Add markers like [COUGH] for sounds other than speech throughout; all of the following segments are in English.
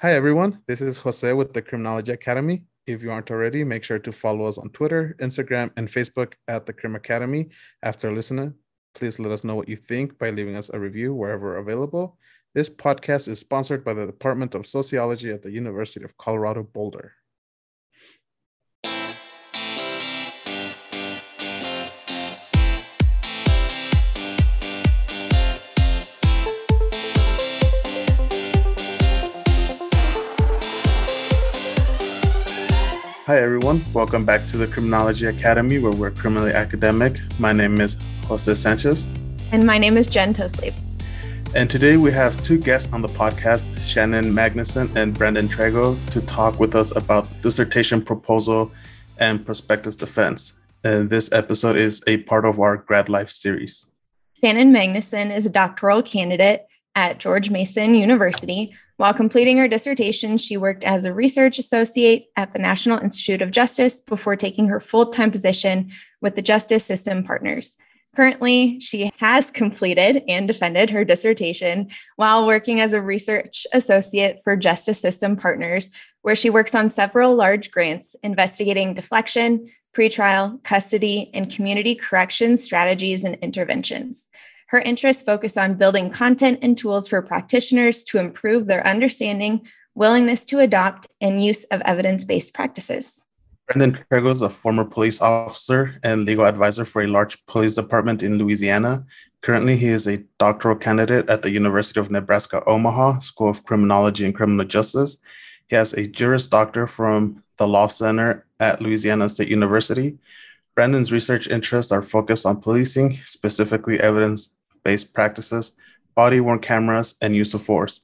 Hi, everyone. This is Jose with the Criminology Academy. If you aren't already, make sure to follow us on Twitter, Instagram, and Facebook at the Crim Academy. After listening, please let us know what you think by leaving us a review wherever available. This podcast is sponsored by the Department of Sociology at the University of Colorado Boulder. Hi, everyone. Welcome back to the Criminology Academy, where we're criminally academic. My name is Jose Sanchez. And my name is Jen Tostlebe. And today we have two guests on the podcast, Shannon Magnuson and Brandon Tregle, to talk with us about dissertation proposal and prospectus defense. And this episode is a part of our grad life series. Shannon Magnuson is a doctoral candidate at George Mason University. While completing her dissertation, she worked as a research associate at the National Institute of Justice before taking her full time position with the Justice System Partners. Currently, she has completed and defended her dissertation while working as a research associate for Justice System Partners, where she works on several large grants investigating deflection, pretrial, custody, and community correction strategies and interventions. Her interests focus on building content and tools for practitioners to improve their understanding, willingness to adopt, and use of evidence based practices. Brandon Tregle is a former police officer and legal advisor for a large police department in Louisiana. Currently, he is a doctoral candidate at the University of Nebraska Omaha School of Criminology and Criminal Justice. He has a Juris Doctor from the Law Center at Louisiana State University. Brandon's research interests are focused on policing, specifically evidence based practices, body worn cameras, and use of force.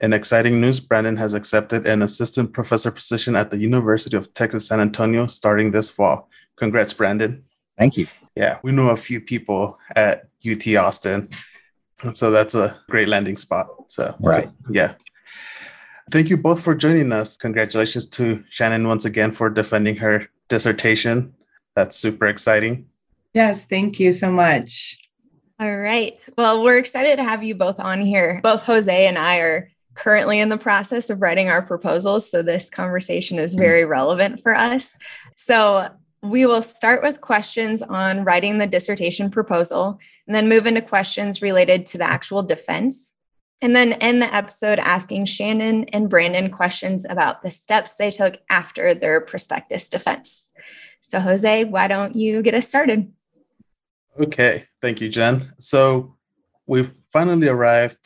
In exciting news, Brandon has accepted an assistant professor position at the University of Texas San Antonio starting this fall. Congrats, Brandon. Thank you. Yeah, we know a few people at UT Austin. So that's a great landing spot. So, right. Yeah. Thank you both for joining us. Congratulations to Shannon once again for defending her dissertation. That's super exciting. Yes, thank you so much. All right. Well, we're excited to have you both on here. Both Jose and I are currently in the process of writing our proposals. So this conversation is mm. very relevant for us. So we will start with questions on writing the dissertation proposal and then move into questions related to the actual defense. And then end the episode asking Shannon and Brandon questions about the steps they took after their prospectus defense. So, Jose, why don't you get us started? Okay, thank you, Jen. So we've finally arrived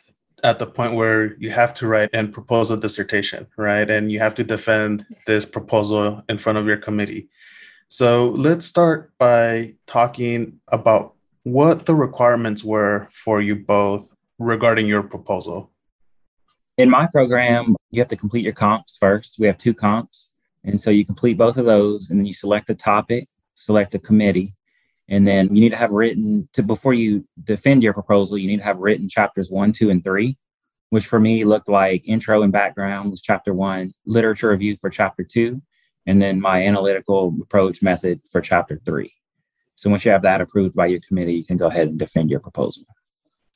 at the point where you have to write and propose a dissertation, right? And you have to defend this proposal in front of your committee. So let's start by talking about what the requirements were for you both regarding your proposal. In my program, you have to complete your comps first. We have two comps. And so you complete both of those, and then you select a topic, select a committee, and then you need to have written to before you defend your proposal, you need to have written chapters one, two, and three, which for me looked like intro and background was chapter one, literature review for chapter two, and then my analytical approach method for chapter three. So once you have that approved by your committee, you can go ahead and defend your proposal.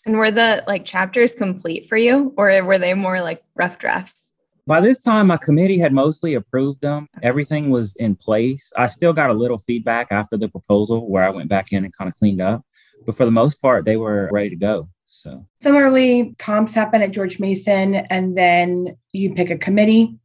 And were the like chapters complete for you, or were they more like rough drafts? By this time, my committee had mostly approved them. Everything was in place. I still got a little feedback after the proposal where I went back in and kind of cleaned up. But for the most part, they were ready to go. So similarly, comps happen at George Mason, and then you pick a committee.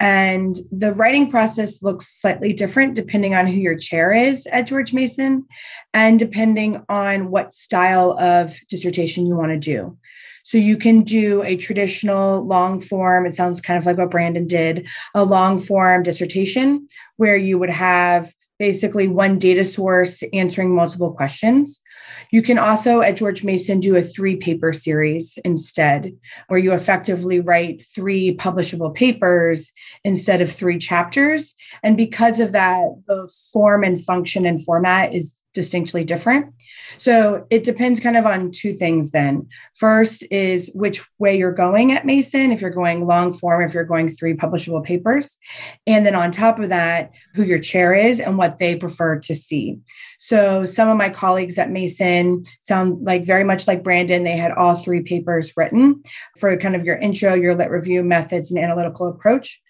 And the writing process looks slightly different depending on who your chair is at George Mason and depending on what style of dissertation you want to do. So you can do a traditional long form, it sounds kind of like what Brandon did, a long form dissertation where you would have basically one data source answering multiple questions. You can also at George Mason do a three paper series instead, where you effectively write three publishable papers instead of three chapters. And because of that, the form and function and format is distinctly different. So it depends kind of on two things then. First is which way you're going at Mason, if you're going long form, if you're going three publishable papers. And then on top of that, who your chair is and what they prefer to see. So some of my colleagues at Mason sound like very much like Brandon. They had all three papers written for kind of your intro, your lit review methods, and analytical approach.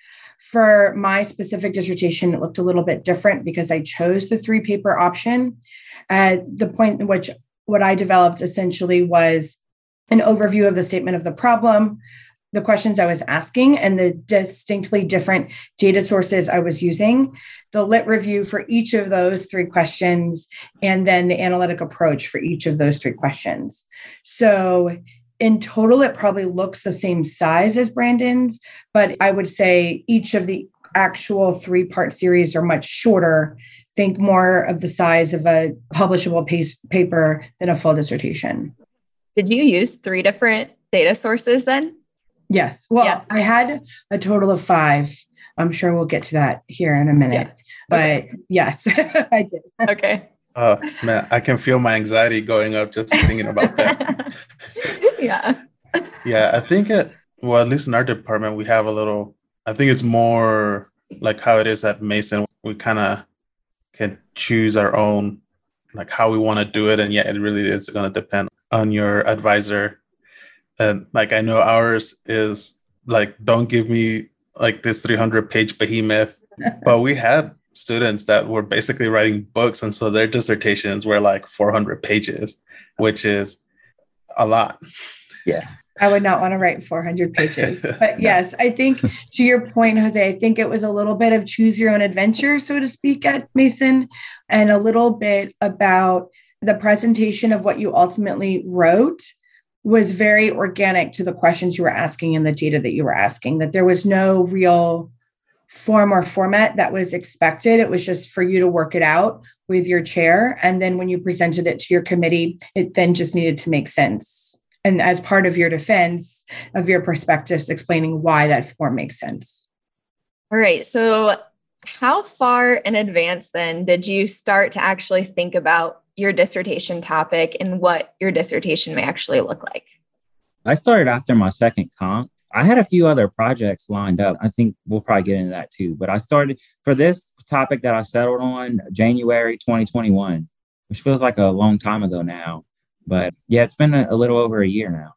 For my specific dissertation, it looked a little bit different because I chose the three paper option. At the point in which what I developed essentially was an overview of the statement of the problem, the questions I was asking, and the distinctly different data sources I was using, the lit review for each of those three questions, and then the analytic approach for each of those three questions. So in total, it probably looks the same size as Brandon's, but I would say each of the actual three part series are much shorter. Think more of the size of a publishable pace, paper than a full dissertation. Did you use three different data sources then? Yes. Well, yeah. I had a total of five. I'm sure we'll get to that here in a minute. Yeah. But okay. yes, [LAUGHS] I did. Okay. Oh man, I can feel my anxiety going up just thinking about that. [LAUGHS] yeah. Yeah, I think it, well, at least in our department, we have a little. I think it's more like how it is at Mason. We kind of can choose our own, like how we want to do it, and yet it really is going to depend on your advisor. And like I know ours is like, don't give me like this 300 page behemoth, but we had students that were basically writing books and so their dissertations were like 400 pages which is a lot. Yeah. I would not want to write 400 pages [LAUGHS] but yes i think to your point jose i think it was a little bit of choose your own adventure so to speak at mason and a little bit about the presentation of what you ultimately wrote was very organic to the questions you were asking and the data that you were asking that there was no real form or format that was expected. It was just for you to work it out with your chair. And then when you presented it to your committee, it then just needed to make sense. And as part of your defense of your prospectus, explaining why that form makes sense. All right. So, how far in advance then did you start to actually think about your dissertation topic and what your dissertation may actually look like? I started after my second comp. I had a few other projects lined up. I think we'll probably get into that too. But I started for this topic that I settled on January 2021, which feels like a long time ago now. But yeah, it's been a, a little over a year now.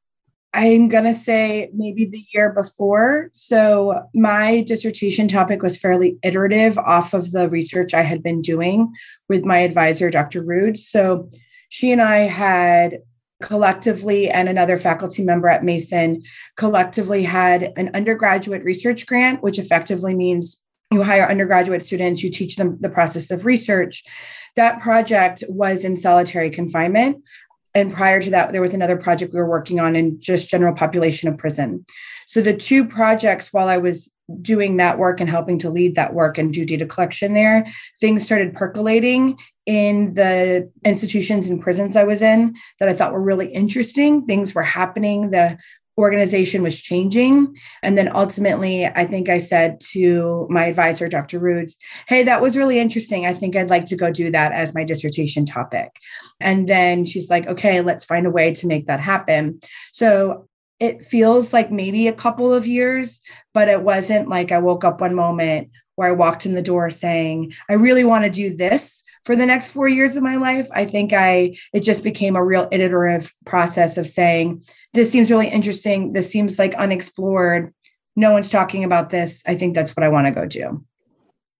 I'm going to say maybe the year before. So, my dissertation topic was fairly iterative off of the research I had been doing with my advisor, Dr. Rudes. So, she and I had collectively and another faculty member at Mason collectively had an undergraduate research grant, which effectively means you hire undergraduate students, you teach them the process of research. That project was in solitary confinement. And prior to that, there was another project we were working on in just general population of prison. So the two projects, while I was doing that work and helping to lead that work and do data collection there, things started percolating in the institutions and prisons I was in that I thought were really interesting. Things were happening. The organization was changing. And then ultimately, I think I said to my advisor, Dr. Rudes, hey, that was really interesting. I think I'd like to go do that as my dissertation topic. And then she's like, okay, let's find a way to make that happen. So it feels like maybe a couple of years, but it wasn't like I woke up one moment where I walked in the door saying, I really want to do this for the next four years of my life. I think i it just became a real iterative process of saying this seems really interesting. This seems like unexplored. No one's talking about this. I think that's what i want to go do.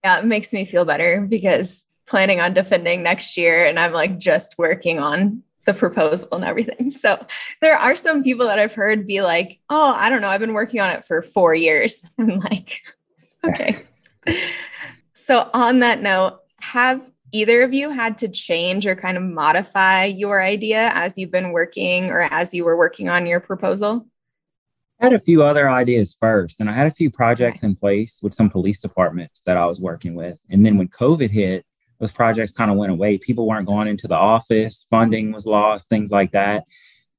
Yeah it makes me feel better because planning on defending next year and i'm like just working on the proposal and everything so there are some people that i've heard be like oh i don't know i've been working on it for four years [LAUGHS] i'm like okay [LAUGHS] so on that note have either of you had to change or kind of modify your idea as you've been working or as you were working on your proposal? I had a few other ideas first, and I had a few projects in place with some police departments that I was working with. And then when COVID hit, those projects kind of went away. People weren't going into the office, funding was lost, things like that.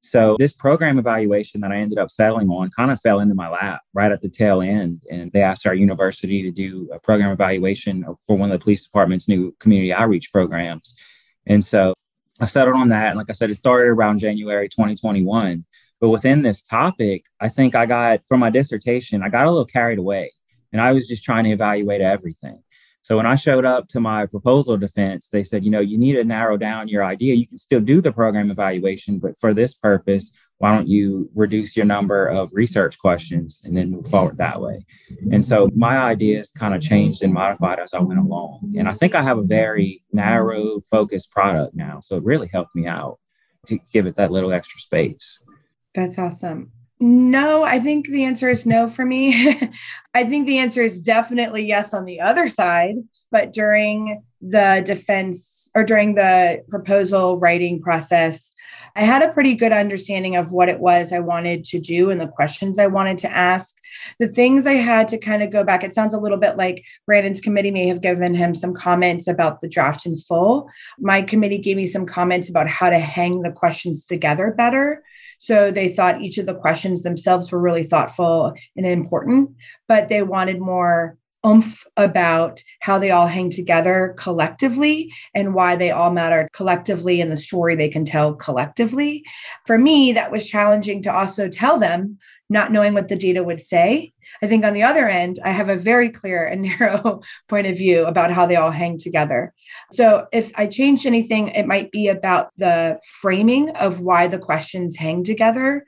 So this program evaluation that I ended up settling on kind of fell into my lap right at the tail end. And they asked our university to do a program evaluation for one of the police department's new community outreach programs. And so I settled on that. And like I said, it started around January 2021. But within this topic, I think I got from my dissertation, I got a little carried away and I was just trying to evaluate everything. So when I showed up to my proposal defense, they said, you know, you need to narrow down your idea. You can still do the program evaluation, but for this purpose, why don't you reduce your number of research questions and then move forward that way? And so my ideas kind of changed and modified as I went along. And I think I have a very narrow, focused product now. So it really helped me out to give it that little extra space. That's awesome. No, I think the answer is no for me. [LAUGHS] I think the answer is definitely yes on the other side. But during the defense or during the proposal writing process, I had a pretty good understanding of what it was I wanted to do and the questions I wanted to ask. The things I had to kind of go back, it sounds a little bit like Brandon's committee may have given him some comments about the draft in full. My committee gave me some comments about how to hang the questions together better. So they thought each of the questions themselves were really thoughtful and important, but they wanted more oomph about how they all hang together collectively and why they all matter collectively in the story they can tell collectively. For me, that was challenging to also tell them, not knowing what the data would say. I think on the other end, I have a very clear and [LAUGHS] narrow point of view about how they all hang together. So if I changed anything, it might be about the framing of why the questions hang together,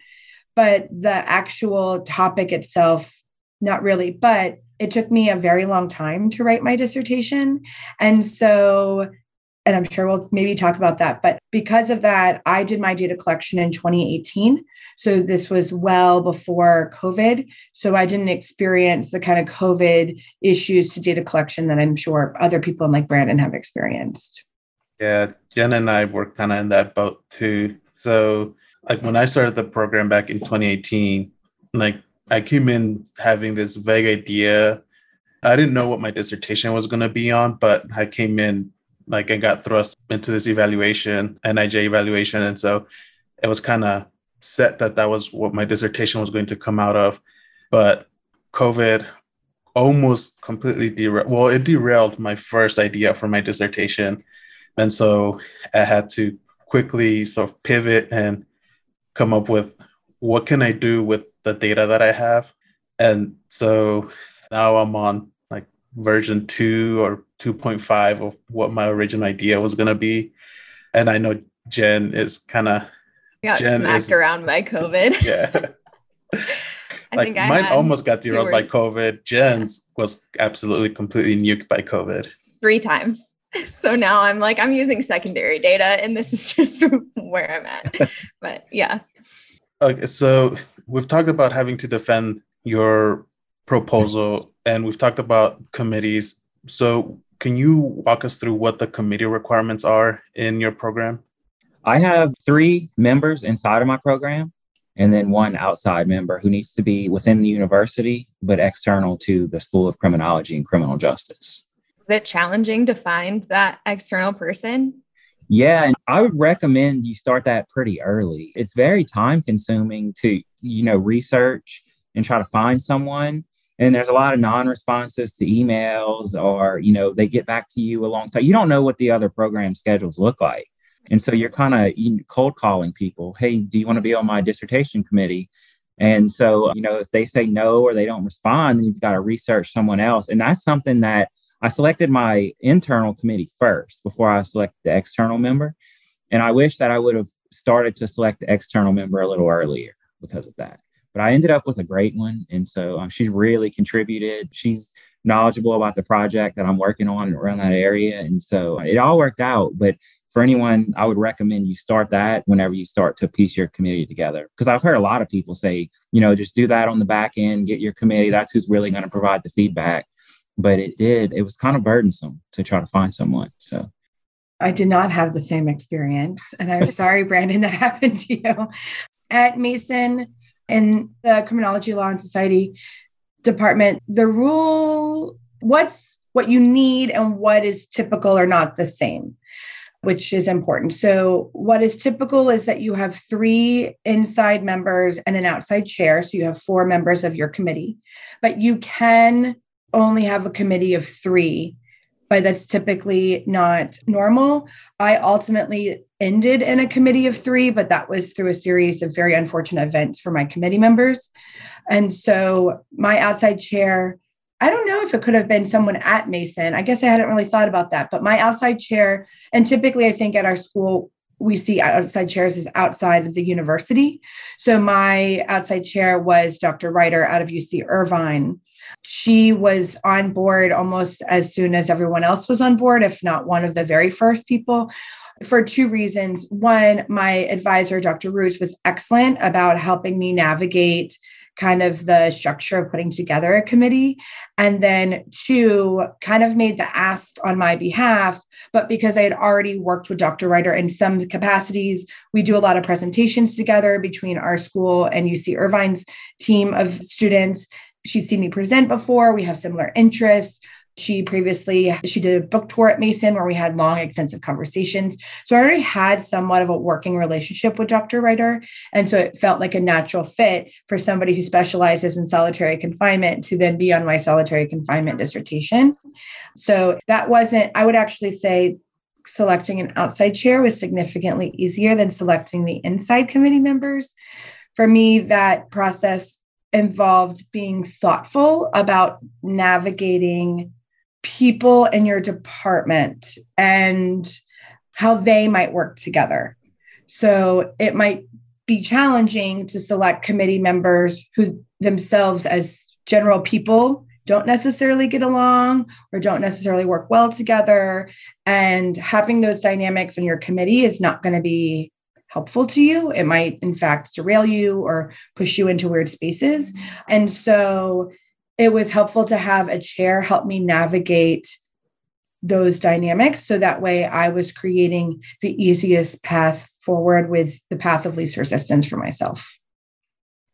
but the actual topic itself, not really. But it took me a very long time to write my dissertation. And so, and I'm sure we'll maybe talk about that. But because of that, I did my data collection in 2018. So this was well before COVID. So I didn't experience the kind of COVID issues to data collection that I'm sure other people like Brandon have experienced. Yeah, Jen and I were kind of in that boat too. So, like when I started the program back in 2018, like I came in having this vague idea. I didn't know what my dissertation was going to be on, but I came in like and got thrust into this evaluation, NIJ evaluation, and so it was kind of set that that was what my dissertation was going to come out of. But COVID almost completely derailed. Well, it derailed my first idea for my dissertation, and so I had to quickly sort of pivot and come up with what can I do with the data that I have? And so now I'm on like version two or 2.5 of what my original idea was going to be. And I know Jen is kind of got Jen smacked is, around by COVID. [LAUGHS] Yeah. [LAUGHS] I like think I mine almost got derailed by COVID. Jen's was absolutely completely nuked by COVID. Three times. [LAUGHS] So now I'm like, I'm using secondary data and this is just where I'm at. but yeah. Okay, so we've talked about having to defend your proposal and we've talked about committees. So, can you walk us through what the committee requirements are in your program? I have three members inside of my program and then one outside member who needs to be within the university but external to the School of Criminology and Criminal Justice. Is it challenging to find that external person? Yeah, and I would recommend you start that pretty early. It's very time consuming to, you know, research and try to find someone. And there's a lot of non-responses to emails or, you know, they get back to you a long time. You don't know what the other program schedules look like. And so you're kind of cold calling people. Hey, do you want to be on my dissertation committee? And so, you know, if they say no or they don't respond, then you've got to research someone else. And that's something that I selected my internal committee first before I selected the external member. And I wish that I would have started to select the external member a little earlier because of that. But I ended up with a great one. And so um, she's really contributed. She's knowledgeable about the project that I'm working on around that area. And so it all worked out. But for anyone, I would recommend you start that whenever you start to piece your committee together. Because I've heard a lot of people say, you know, just do that on the back end, get your committee. That's who's really going to provide the feedback but it did it was kind of burdensome to try to find someone so i did not have the same experience and i'm [LAUGHS] sorry brandon that happened to you at mason in the criminology law and society department the rule what's what you need and what is typical are not the same which is important. So, what is typical is that you have three inside members and an outside chair. So, you have four members of your committee, but you can only have a committee of three but that's typically not normal. I ultimately ended in a committee of three, but that was through a series of very unfortunate events for my committee members. And so my outside chair, I don't know if it could have been someone at Mason. I guess I hadn't really thought about that, but my outside chair, and typically I think at our school, we see outside chairs as outside of the university. So my outside chair was Dr. Reiter out of UC Irvine. She was on board almost as soon as everyone else was on board, if not one of the very first people for two reasons. One, my advisor, Dr. Rudes, was excellent about helping me navigate kind of the structure of putting together a committee. And then two, kind of made the ask on my behalf. But because I had already worked with Dr. Reiter in some capacities, we do a lot of presentations together between our school and UC Irvine's team of students. She's seen me present before. We have similar interests. She previously she did a book tour at Mason where we had long, extensive conversations. So I already had somewhat of a working relationship with Dr. Reiter. And so it felt like a natural fit for somebody who specializes in solitary confinement to then be on my solitary confinement dissertation. So that wasn't, I would actually say selecting an outside chair was significantly easier than selecting the inside committee members. For me, that process involved being thoughtful about navigating people in your department and how they might work together. So it might be challenging to select committee members who themselves, as general people, don't necessarily get along or don't necessarily work well together. And having those dynamics in your committee is not going to be helpful to you. It might, in fact, derail you or push you into weird spaces. And so it was helpful to have a chair help me navigate those dynamics so that way I was creating the easiest path forward with the path of least resistance for myself.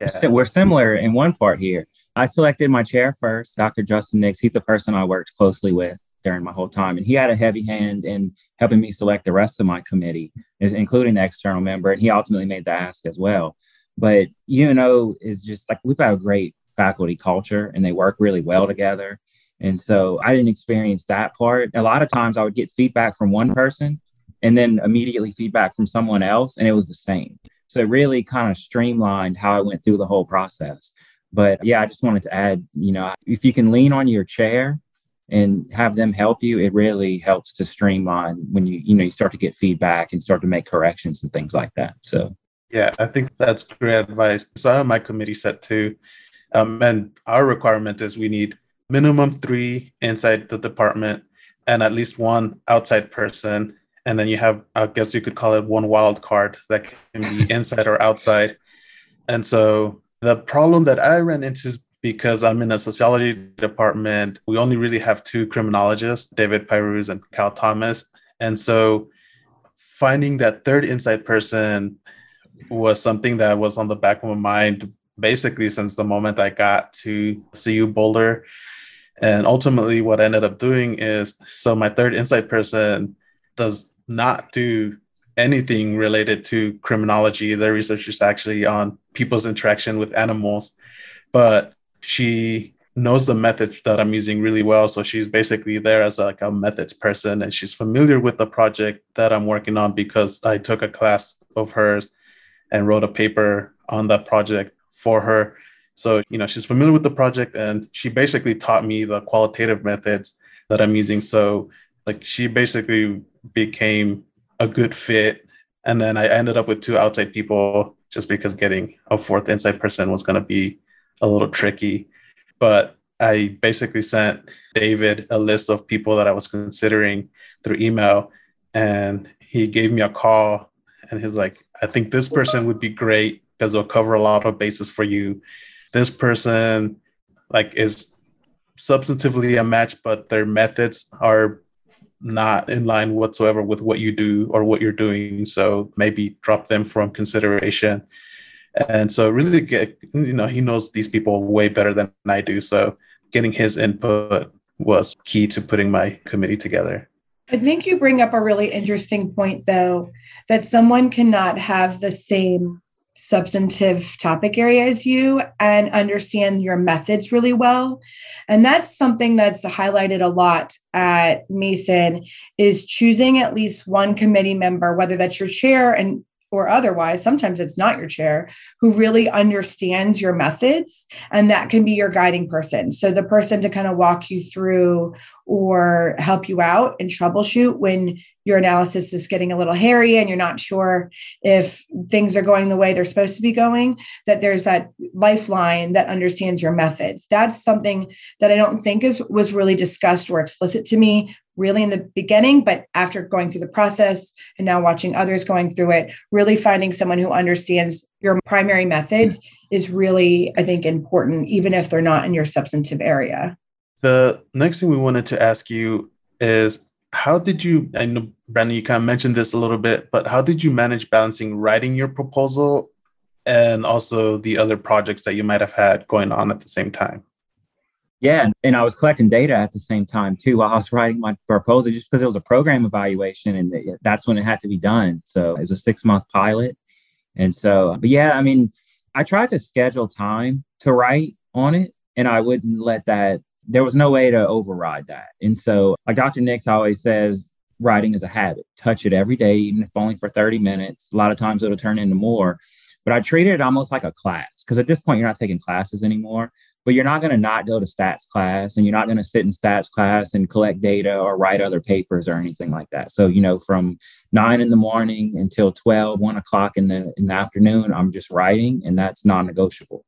Yeah. We're similar in one part here. I selected my chair first, Dr. Justin Nix. He's the person I worked closely with during my whole time. And he had a heavy hand in helping me select the rest of my committee, including the external member. And he ultimately made the ask as well. But UNO is just like we've had a great faculty culture and they work really well together. And so I didn't experience that part. A lot of times I would get feedback from one person and then immediately feedback from someone else, and it was the same. So it really kind of streamlined how I went through the whole process. But yeah, I just wanted to add, you know, if you can lean on your chair and have them help you, it really helps to streamline when you, you know, you start to get feedback and start to make corrections and things like that. So yeah, I think that's great advice. So I have my committee set too. Um, and our requirement is we need minimum three inside the department and at least one outside person. And then you have, I guess you could call it one wild card that can be [LAUGHS] inside or outside. And so the problem that I ran into is because I'm in a sociology department, we only really have two criminologists, David Pyrooz and Kyle Thomas. And so finding that third inside person was something that was on the back of my mind basically since the moment I got to CU Boulder. And ultimately, what I ended up doing is so my third insight person does not do anything related to criminology. Their research is actually on people's interaction with animals, but she knows the methods that I'm using really well. So she's basically there as like a methods person and she's familiar with the project that I'm working on because I took a class of hers and wrote a paper on that project for her. So, you know, she's familiar with the project and she basically taught me the qualitative methods that I'm using. So, like, she basically became a good fit. And then I ended up with two outside people just because getting a fourth inside person was going to be a little tricky. But I basically sent David a list of people that I was considering through email. And he gave me a call and he's like, I think this person would be great because they'll cover a lot of bases for you. This person like is substantively a match, but their methods are not in line whatsoever with what you do or what you're doing. So maybe drop them from consideration. And so really get you know, he knows these people way better than I do. So getting his input was key to putting my committee together. I think you bring up a really interesting point though, that someone cannot have the same substantive topic area as you and understand your methods really well and that's something that's highlighted a lot at mason is choosing at least one committee member whether that's your chair and or otherwise, sometimes it's not your chair, who really understands your methods. And that can be your guiding person. So the person to kind of walk you through or help you out and troubleshoot when your analysis is getting a little hairy and you're not sure if things are going the way they're supposed to be going, that there's that lifeline that understands your methods. That's something that I don't think is was really discussed or explicit to me really in the beginning, but after going through the process and now watching others going through it, really finding someone who understands your primary methods is really, I think, important, even if they're not in your substantive area. The next thing we wanted to ask you is how did you, I know, Brandon, you kind of mentioned this a little bit, but how did you manage balancing writing your proposal and also the other projects that you might have had going on at the same time? Yeah, and I was collecting data at the same time too while I was writing my proposal, just because it was a program evaluation and that's when it had to be done. So it was a six month pilot, and so, but yeah, I mean, I tried to schedule time to write on it, and I wouldn't let that. There was no way to override that, and so, like Dr. Nix always says, writing is a habit. Touch it every day, even if only for thirty minutes. A lot of times it'll turn into more. But I treated it almost like a class because at this point you're not taking classes anymore but you're not going to not go to stats class and you're not going to sit in stats class and collect data or write other papers or anything like that so you know from nine in the morning until 12 1 o'clock in the in the afternoon i'm just writing and that's non-negotiable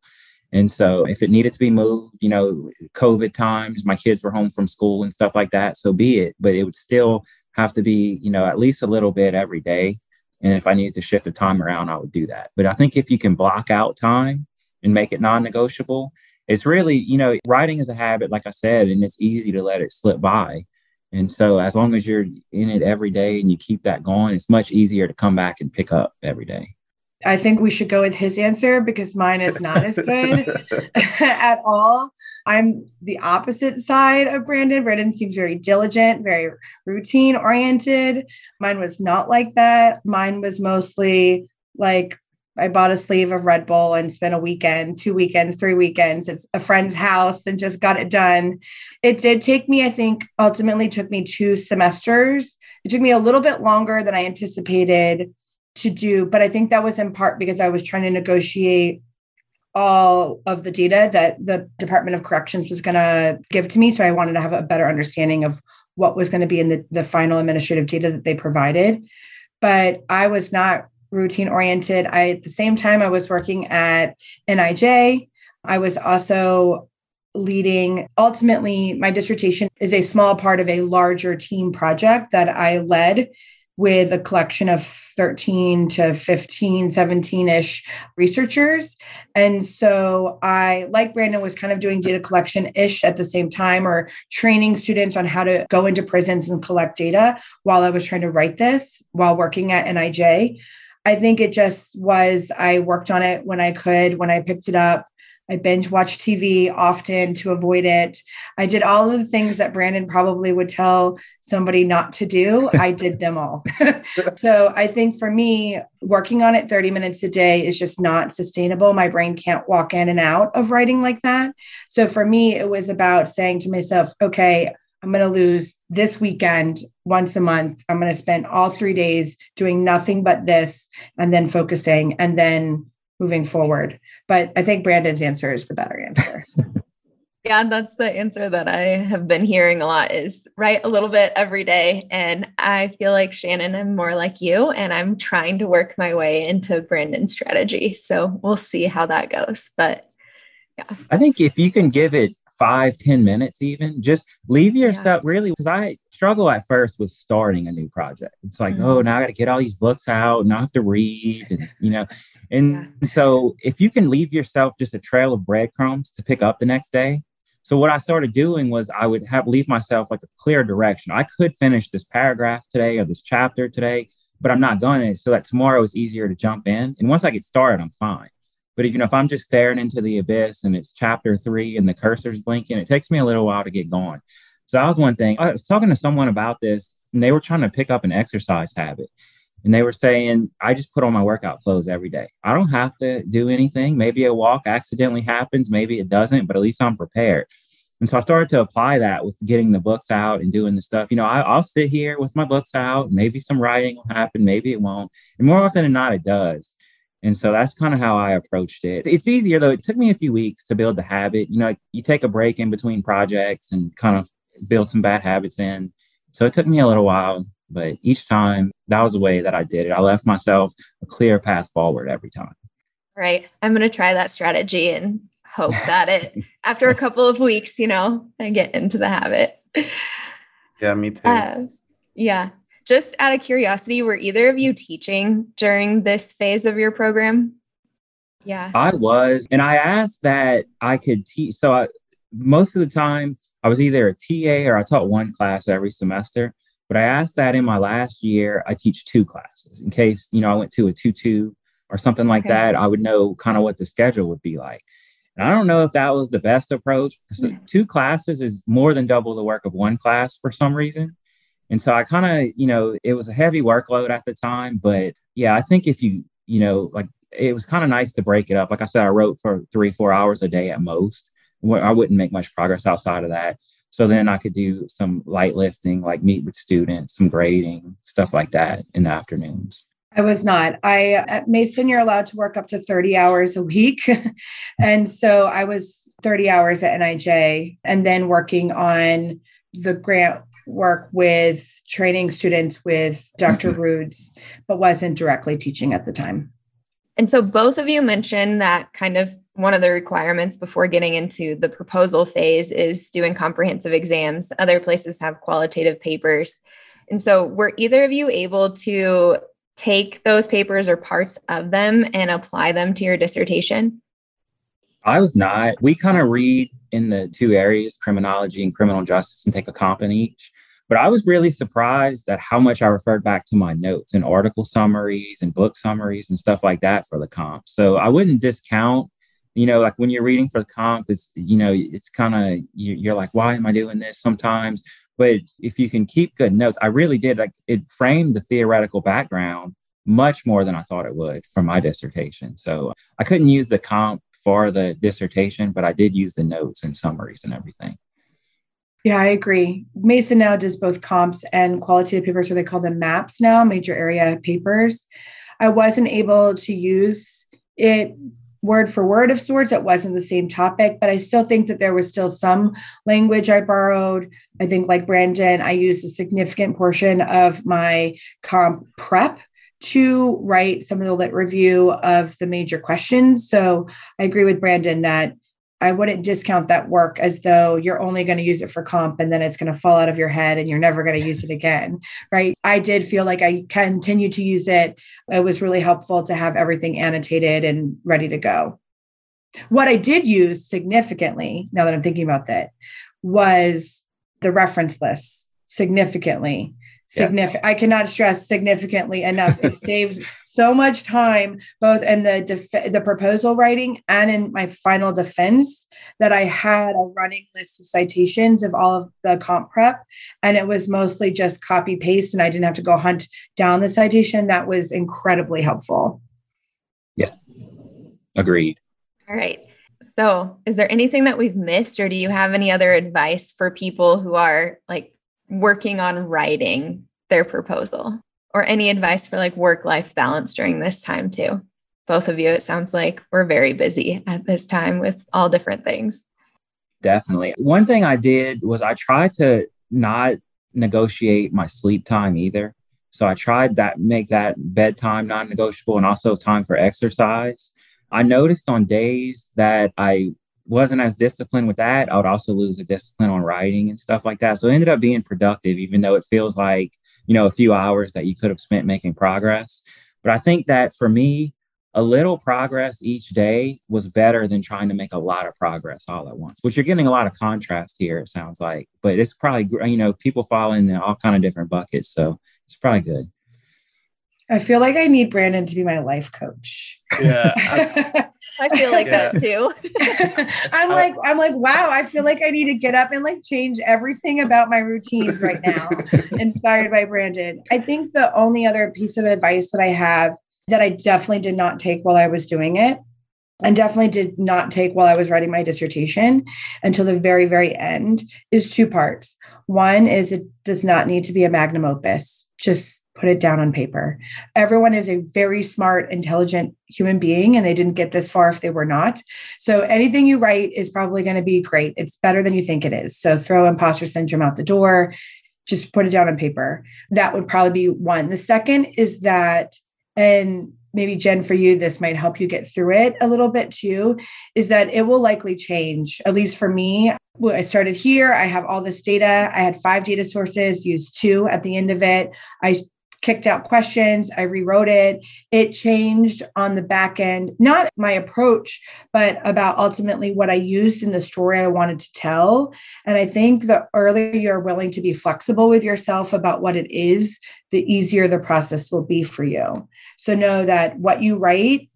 and so if it needed to be moved you know covid times my kids were home from school and stuff like that so be it but it would still have to be you know at least a little bit every day and if i needed to shift the time around i would do that but i think if you can block out time and make it non-negotiable it's really, you know, writing is a habit, like I said, and it's easy to let it slip by. And so as long as you're in it every day and you keep that going, it's much easier to come back and pick up every day. I think we should go with his answer because mine is not as good [LAUGHS] [LAUGHS] at all. I'm the opposite side of Brandon. Brandon seems very diligent, very routine oriented. Mine was not like that. Mine was mostly like I bought a sleeve of Red Bull and spent a weekend, two weekends, three weekends at a friend's house and just got it done. It did take me, I think, ultimately took me two semesters. It took me a little bit longer than I anticipated to do, but I think that was in part because I was trying to negotiate all of the data that the Department of Corrections was going to give to me. So I wanted to have a better understanding of what was going to be in the, the final administrative data that they provided. But I was not routine oriented. I at the same time I was working at NIJ. I was also leading ultimately my dissertation is a small part of a larger team project that I led with a collection of 13 to 15, 17 ish researchers. And so I, like Brandon, was kind of doing data collection ish at the same time or training students on how to go into prisons and collect data while I was trying to write this while working at NIJ. I think it just was, I worked on it when I could, when I picked it up. I binge watch TV often to avoid it. I did all of the things that Brandon probably would tell somebody not to do. I did them all. [LAUGHS] so I think for me, working on it 30 minutes a day is just not sustainable. My brain can't walk in and out of writing like that. So for me, it was about saying to myself, okay, I'm going to lose this weekend once a month. I'm going to spend all three days doing nothing but this and then focusing and then moving forward. But I think Brandon's answer is the better answer. [LAUGHS] yeah, that's the answer that I have been hearing a lot is write a little bit every day. And I feel like Shannon, I'm more like you, and I'm trying to work my way into Brandon's strategy. So we'll see how that goes. But yeah. I think if you can give it five ten minutes even just leave yourself yeah. really because i struggle at first with starting a new project it's like oh, mm-hmm. oh now i got to get all these books out and i have to read and you know and yeah. so if you can leave yourself just a trail of breadcrumbs to pick up the next day so what i started doing was i would have leave myself like a clear direction i could finish this paragraph today or this chapter today but i'm not going to so that tomorrow is easier to jump in and once i get started i'm fine but if, you know, if I'm just staring into the abyss and it's chapter three and the cursor's blinking, it takes me a little while to get going. So that was one thing. I was talking to someone about this and they were trying to pick up an exercise habit. And they were saying, I just put on my workout clothes every day. I don't have to do anything. Maybe a walk accidentally happens, maybe it doesn't, but at least I'm prepared. And so I started to apply that with getting the books out and doing the stuff. You know, I, will sit here with my books out. Maybe some writing will happen, maybe it won't. And more often than not, it does. And so that's kind of how I approached it. It's easier though. It took me a few weeks to build the habit. You know, you take a break in between projects and kind of build some bad habits in. So it took me a little while, but each time that was the way that I did it. I left myself a clear path forward every time. Right. I'm going to try that strategy and hope that it, after a couple of weeks, you know, I get into the habit. Yeah, me too. Uh, yeah. Just out of curiosity, were either of you teaching during this phase of your program? Yeah. I was. And I asked that I could teach. So I, most of the time, I was either a TA or I taught one class every semester. But I asked that in my last year, I teach two classes in case, you know, I went to a 2 2 or something like okay. that. I would know kind of what the schedule would be like. And I don't know if that was the best approach because yeah. Hmm. two classes is more than double the work of one class for some reason. And so I kind of, you know, it was a heavy workload at the time. But yeah, I think if you, you know, like it was kind of nice to break it up. Like I said, I wrote for three, four hours a day at most. I wouldn't make much progress outside of that. So then I could do some light lifting, like meet with students, some grading, stuff like that in the afternoons. I was not. I at Mason, you're allowed to work up to 30 hours a week. [LAUGHS] and so I was 30 hours at NIJ and then working on the grant work with training students with Dr. [LAUGHS] Rudes, but wasn't directly teaching at the time. And so both of you mentioned that kind of one of the requirements before getting into the proposal phase is doing comprehensive exams. Other places have qualitative papers. And so were either of you able to take those papers or parts of them and apply them to your dissertation? I was not. We kind of read in the two areas, criminology and criminal justice, and take a comp in each. But I was really surprised at how much I referred back to my notes and article summaries and book summaries and stuff like that for the comp. So I wouldn't discount, you know, like when you're reading for the comp, it's, you know, it's kind of, you're like, why am I doing this sometimes? But if you can keep good notes, I really did like it framed the theoretical background much more than I thought it would for my dissertation. So I couldn't use the comp for the dissertation, but I did use the notes and summaries and everything. Yeah, I agree. Mason now does both comps and qualitative papers, or they call them MAPs now, major area papers. I wasn't able to use it word for word of sorts. It wasn't the same topic, but I still think that there was still some language I borrowed. I think, like Brandon, I used a significant portion of my comp prep to write some of the lit review of the major questions. So I agree with Brandon that I wouldn't discount that work as though you're only going to use it for comp and then it's going to fall out of your head and you're never going to use it again. [LAUGHS] Right. I did feel like I continued to use it. It was really helpful to have everything annotated and ready to go. What I did use significantly, now that I'm thinking about that, was the reference list significantly significant yes. i cannot stress significantly enough. It [LAUGHS] saved so much time both in the def- the proposal writing and in my final defense that i had a running list of citations of all of the comp prep and it was mostly just copy paste and i didn't have to go hunt down the citation. That was incredibly helpful. Yeah. Agreed. All right. So is there anything that we've missed or do you have any other advice for people who are like working on writing their proposal or any advice for like work life balance during this time too. Both of you it sounds like we're very busy at this time with all different things. Definitely. One thing i did was i tried to not negotiate my sleep time either. So i tried that make that bedtime non-negotiable and also time for exercise. I noticed on days that i wasn't as disciplined with that, I would also lose the discipline on writing and stuff like that. So it ended up being productive, even though it feels like, you know, a few hours that you could have spent making progress. But I think that for me, a little progress each day was better than trying to make a lot of progress all at once, which you're getting a lot of contrast here, it sounds like. But it's probably, you know, people fall in all kind of different buckets. So it's probably good. I feel like I need Brandon to be my life coach. Yeah. [LAUGHS] I feel like yeah. that too. [LAUGHS] I'm like, I'm like, wow, I feel like I need to get up and like change everything about my routines right now, [LAUGHS] inspired by Brandon. I think the only other piece of advice that I have that I definitely did not take while I was doing it and definitely did not take while I was writing my dissertation until the very, very end is two parts. One is it does not need to be a magnum opus. Just put it down on paper. Everyone is a very smart, intelligent human being, and they didn't get this far if they were not. So anything you write is probably going to be great. It's better than you think it is. So throw imposter syndrome out the door. Just put it down on paper. That would probably be one. The second is that, and maybe Jen, for you, this might help you get through it a little bit too, is that it will likely change. At least for me, I started here. I have all this data. I had five data sources, used two at the end of it. I kicked out questions, I rewrote it. It changed on the back end, not my approach, but about ultimately what I used in the story I wanted to tell. And I think the earlier you're willing to be flexible with yourself about what it is, the easier the process will be for you. So know that what you write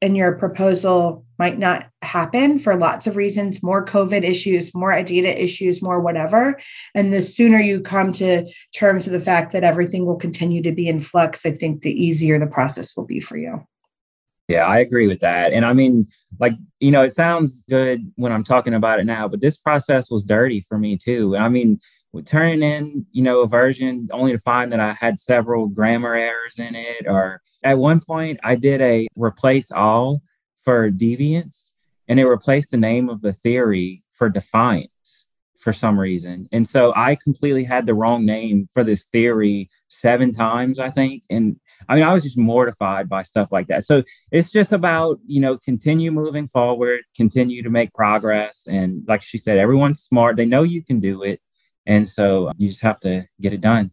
in your proposal might not happen for lots of reasons more covid issues more data issues more whatever. And the sooner you come to terms with the fact that everything will continue to be in flux i think the easier the process will be for you. Yeah i agree with that. And i mean like you know it sounds good when i'm talking about it now but this process was dirty for me too. And i mean turning in, you know, a version only to find that I had several grammar errors in it. Or at one point, I did a replace all for deviance, and it replaced the name of the theory for defiance for some reason. And so I completely had the wrong name for this theory seven times, I think. And I mean, I was just mortified by stuff like that. So it's just about, you know, continue moving forward, continue to make progress. And like she said, everyone's smart. They know you can do it. And so you just have to get it done.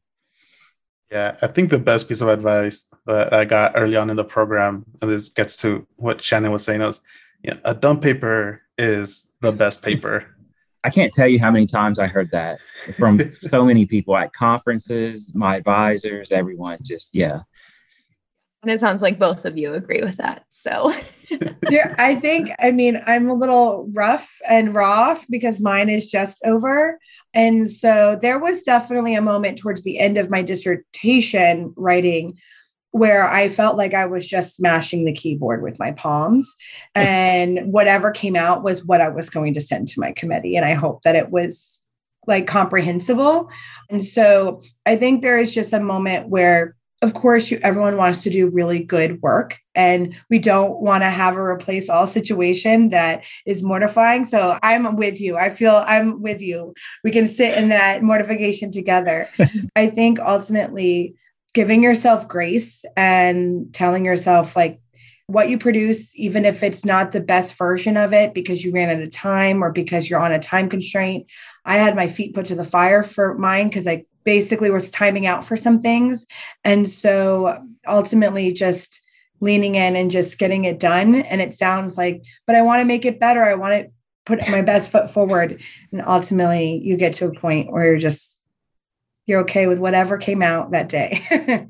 Yeah, I think the best piece of advice that I got early on in the program, and this gets to what Shannon was saying, was you know, a dumb paper is the best paper. I can't tell you how many times I heard that from [LAUGHS] so many people at conferences, my advisors, everyone. Just yeah. And it sounds like both of you agree with that. So [LAUGHS] yeah, I think I mean I'm a little rough and raw because mine is just over. And so there was definitely a moment towards the end of my dissertation writing where I felt like I was just smashing the keyboard with my palms. [LAUGHS] And whatever came out was what I was going to send to my committee. And I hope that it was like comprehensible. And so I think there is just a moment where of course you, everyone wants to do really good work and we don't want to have a replace all situation that is mortifying. So i'm with you. I feel i'm with you. We can sit in that mortification together. [LAUGHS] I think ultimately giving yourself grace and telling yourself like what you produce even if it's not the best version of it because you ran out of time or because you're on a time constraint. I had my feet put to the fire for mine because i basically was timing out for some things. And so ultimately just leaning in and just getting it done. And it sounds like, but I want to make it better. I want to put my best foot forward. And ultimately you get to a point where you're just, you're okay with whatever came out that day. [LAUGHS]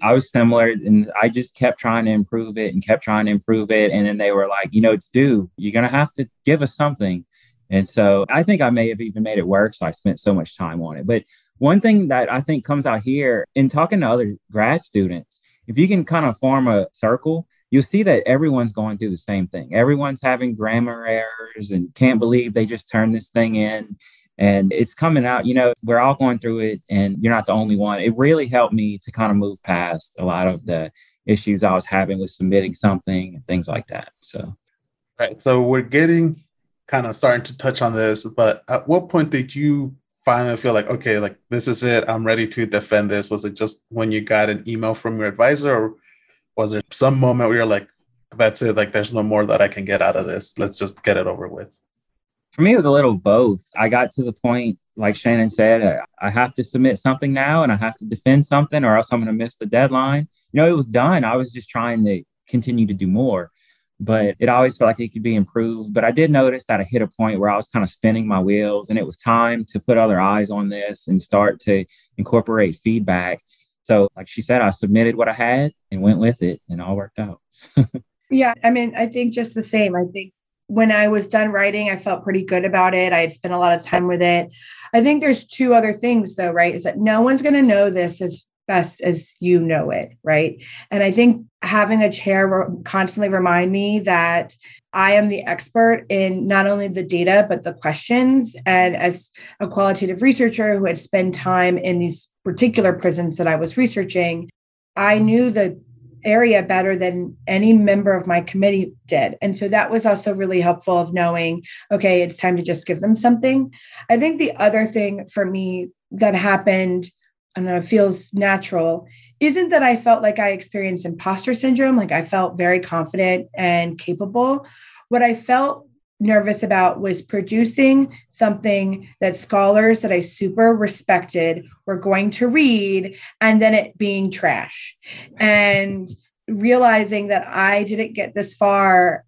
I was similar and I just kept trying to improve it and kept trying to improve it. And then they were like, you know, it's due. You're going to have to give us something. And so I think I may have even made it worse. So I spent so much time on it. But one thing that I think comes out here in talking to other grad students, if you can kind of form a circle, you'll see that everyone's going through the same thing. Everyone's having grammar errors and can't believe they just turned this thing in. And it's coming out, you know, we're all going through it and you're not the only one. It really helped me to kind of move past a lot of the issues I was having with submitting something and things like that. So, right. So we're getting kind of starting to touch on this, but at what point did you finally feel like okay like this is it. I'm ready to defend this. Was it just when you got an email from your advisor or was there some moment where you're like that's it like there's no more that i can get out of this. Let's just get it over with. For me it was a little both. I got to the point like shannon said i have to submit something now and i have to defend something or else i'm going to miss the deadline. You know it was done. I was just trying to continue to do more but mm-hmm. it always felt like it could be improved. But I did notice that I hit a point where I was kind of spinning my wheels and it was time to put other eyes on this and start to incorporate feedback. So, like she said, I submitted what I had and went with it, and all worked out. [LAUGHS] yeah, I mean, I think just the same. I think when I was done writing, I felt pretty good about it. I had spent a lot of time with it. I think there's two other things, though, right? Is that no one's going to know this as best as you know it, right? And I think having a chair constantly remind me that I am the expert in not only the data, but the questions. And as a qualitative researcher who had spent time in these particular prisons that I was researching, I knew the area better than any member of my committee did. And so that was also really helpful of knowing, okay, it's time to just give them something. I think the other thing for me that happened, and it feels natural, isn't that I felt like I experienced imposter syndrome. Like I felt very confident and capable. What I felt nervous about was producing something that scholars that I super respected were going to read and then it being trash. And realizing that I didn't get this far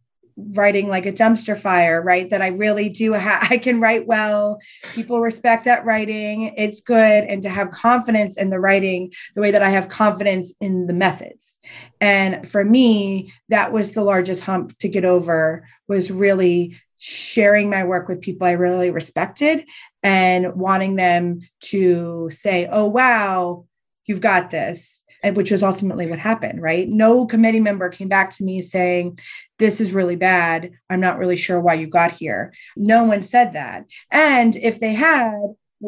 writing like a dumpster fire, right? That I really do ha- [LAUGHS] I can write well. People respect that writing. It's good and to have confidence in the writing the way that I have confidence in the methods. And for me, that was the largest hump to get over was really sharing my work with people I really respected and wanting them to say, "Oh wow, you've got this." And which was ultimately what happened, right? No committee member came back to me saying, This is really bad. I'm not really sure why you got here. No one said that. And if they had,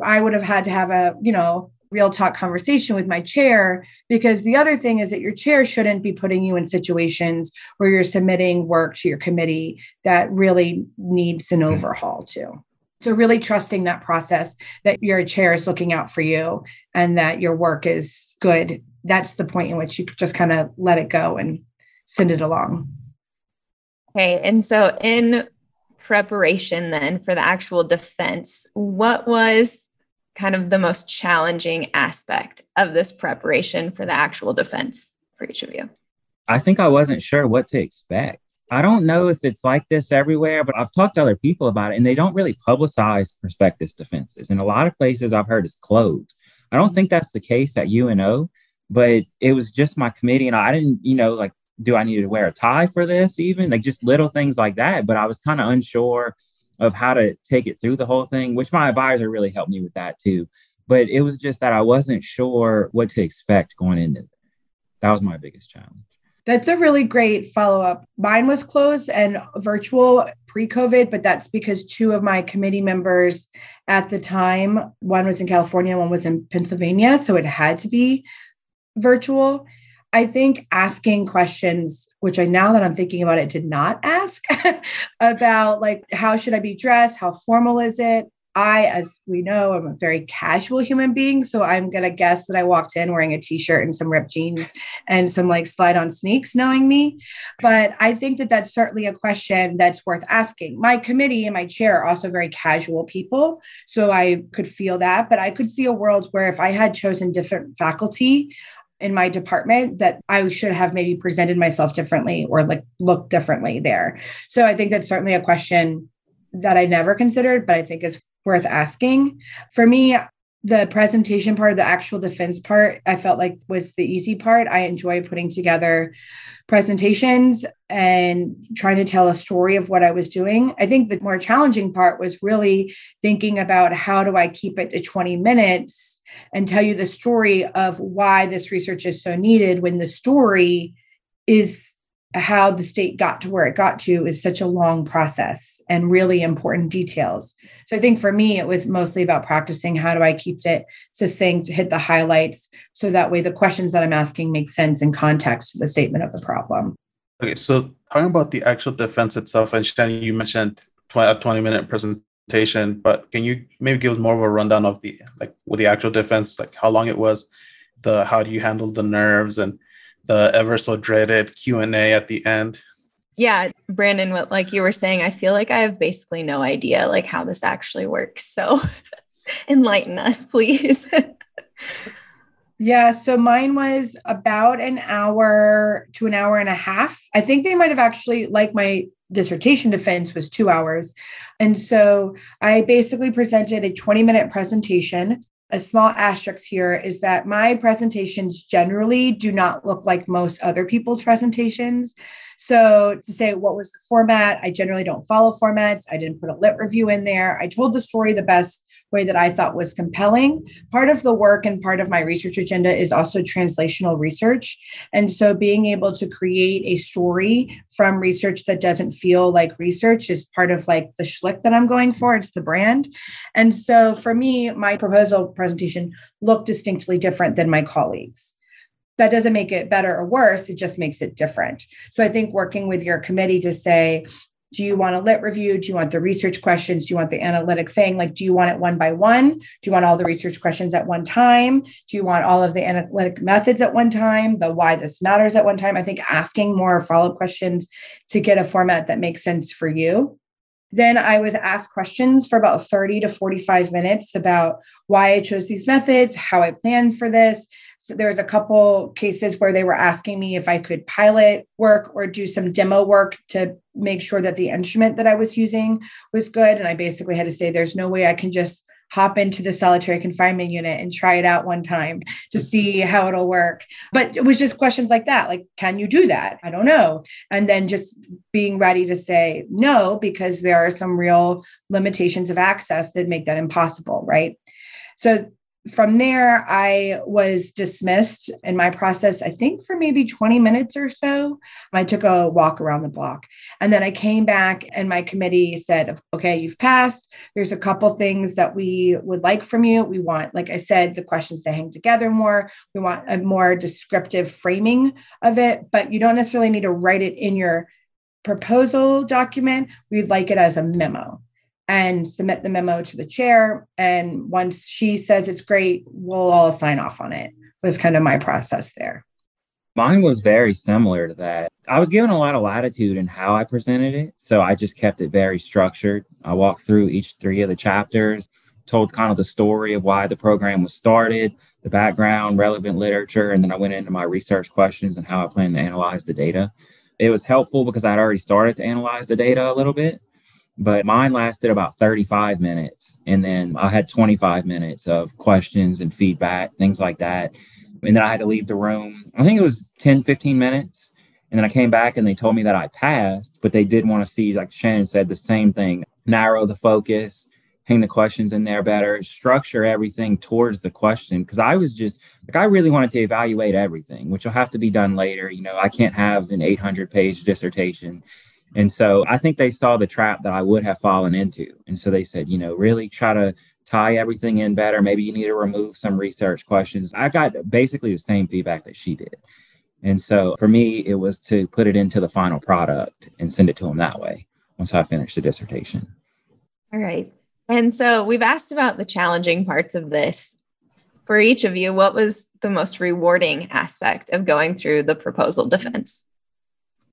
I would have had to have a, you know, real talk conversation with my chair because the other thing is that your chair shouldn't be putting you in situations where you're submitting work to your committee that really needs an mm-hmm. overhaul too so really trusting that process that your chair is looking out for you and that your work is good that's the point in which you just kind of let it go and send it along okay and so in preparation then for the actual defense what was kind of the most challenging aspect of this preparation for the actual defense for each of you? I think I wasn't sure what to expect. I don't know if it's like this everywhere, but I've talked to other people about it and they don't really publicize prospectus defenses. In a lot of places I've heard it's closed. I don't think that's the case at UNO, but it was just my committee and I didn't, you know, like, do I need to wear a tie for this even? Like just little things like that. But I was kind of unsure of how to take it through the whole thing, which my advisor really helped me with that too. But it was just that I wasn't sure what to expect going into it. That was my biggest challenge. That's a really great follow up. Mine was closed and virtual pre COVID, but that's because two of my committee members at the time, one was in California, one was in Pennsylvania. So it had to be virtual. I think asking questions, which I now that I'm thinking about it, did not ask [LAUGHS] about like how should I be dressed? How formal is it? I, as we know, I'm a very casual human being. So I'm going to guess that I walked in wearing a t shirt and some ripped jeans and some like slide on sneaks, knowing me. But I think that that's certainly a question that's worth asking. My committee and my chair are also very casual people. So I could feel that. But I could see a world where if I had chosen different faculty, in my department that I should have maybe presented myself differently or like looked differently there. So I think that's certainly a question that I never considered, but I think is worth asking. For me, the presentation part, the actual defense part, I felt like was the easy part. I enjoy putting together presentations and trying to tell a story of what I was doing. I think the more challenging part was really thinking about how do I keep it to 20 minutes and tell you the story of why this research is so needed when the story is how the state got to where it got to is such a long process and really important details. So I think for me, it was mostly about practicing how do I keep it succinct, hit the highlights, so that way the questions that I'm asking make sense in context to the statement of the problem. Okay, so talking about the actual defense itself, and Shannon, you mentioned a 20 minute presentation presentation, but can you maybe give us more of a rundown of the like with the actual defense, like how long it was, the how do you handle the nerves and the ever so dreaded Q and A at the end? Yeah, Brandon, what like you were saying, I feel like I have basically no idea like how this actually works. So [LAUGHS] enlighten us, please. [LAUGHS] Yeah, so mine was about an hour to an hour and a half. I think they might have actually, like my dissertation defense was two hours. And so I basically presented a 20 minute presentation a small asterisk here is that my presentations generally do not look like most other people's presentations. So to say what was the format, I generally don't follow formats. I didn't put a lit review in there. I told the story the best way that I thought was compelling. Part of the work and part of my research agenda is also translational research. And so being able to create a story from research that doesn't feel like research is part of like the schlick that I'm going for. It's the brand. And so for me, my proposal presentation looked distinctly different than my colleagues that doesn't make it better or worse it just makes it different so i think working with your committee to say do you want a lit review? Do you want the research questions? Do you want the analytic thing? Like do you want it one by one? Do you want all the research questions at one time? Do you want all of the analytic methods at one time? The why this matters at one time? I think asking more follow-up questions to get a format that makes sense for you. Then I was asked questions for about 30 to 45 minutes about why I chose these methods, how I planned for this, so there was a couple cases where they were asking me if I could pilot work or do some demo work to make sure that the instrument that I was using was good. And I basically had to say, there's no way I can just hop into the solitary confinement unit and try it out one time to mm-hmm. see how it'll work. But it was just questions like that like, can you do that? I don't know. And then just being ready to say no, because there are some real limitations of access that make that impossible, right? So from there, I was dismissed in my process, I think for maybe 20 minutes or so. I took a walk around the block. And then I came back, and my committee said, Okay, you've passed. There's a couple things that we would like from you. We want, like I said, the questions to hang together more. We want a more descriptive framing of it, but you don't necessarily need to write it in your proposal document. We'd like it as a memo and submit the memo to the chair. And once she says it's great, we'll all sign off on it, was kind of my process there. Mine was very similar to that. I was given a lot of latitude in how I presented it. So I just kept it very structured. I walked through each three of the chapters, told kind of the story of why the program was started, the background, relevant literature, and then I went into my research questions and how I plan to analyze the data. It was helpful because I'd already started to analyze the data a little bit but mine lasted about 35 minutes. And then I had 25 minutes of questions and feedback, things like that. And then I had to leave the room. I think it was 10, 15 minutes. And then I came back and they told me that I passed, but they did want to see, like Shannon said, the same thing narrow the focus, hang the questions in there better, structure everything towards the question. Cause I was just like, I really wanted to evaluate everything, which will have to be done later. You know, I can't have an 800 page dissertation and so I think they saw the trap that I would have fallen into. And so they said, you know, really try to tie everything in better. Maybe you need to remove some research questions. I got basically the same feedback that she did. And so for me, it was to put it into the final product and send it to them that way once I finished the dissertation. All right. And so we've asked about the challenging parts of this. For each of you, what was the most rewarding aspect of going through the proposal defense?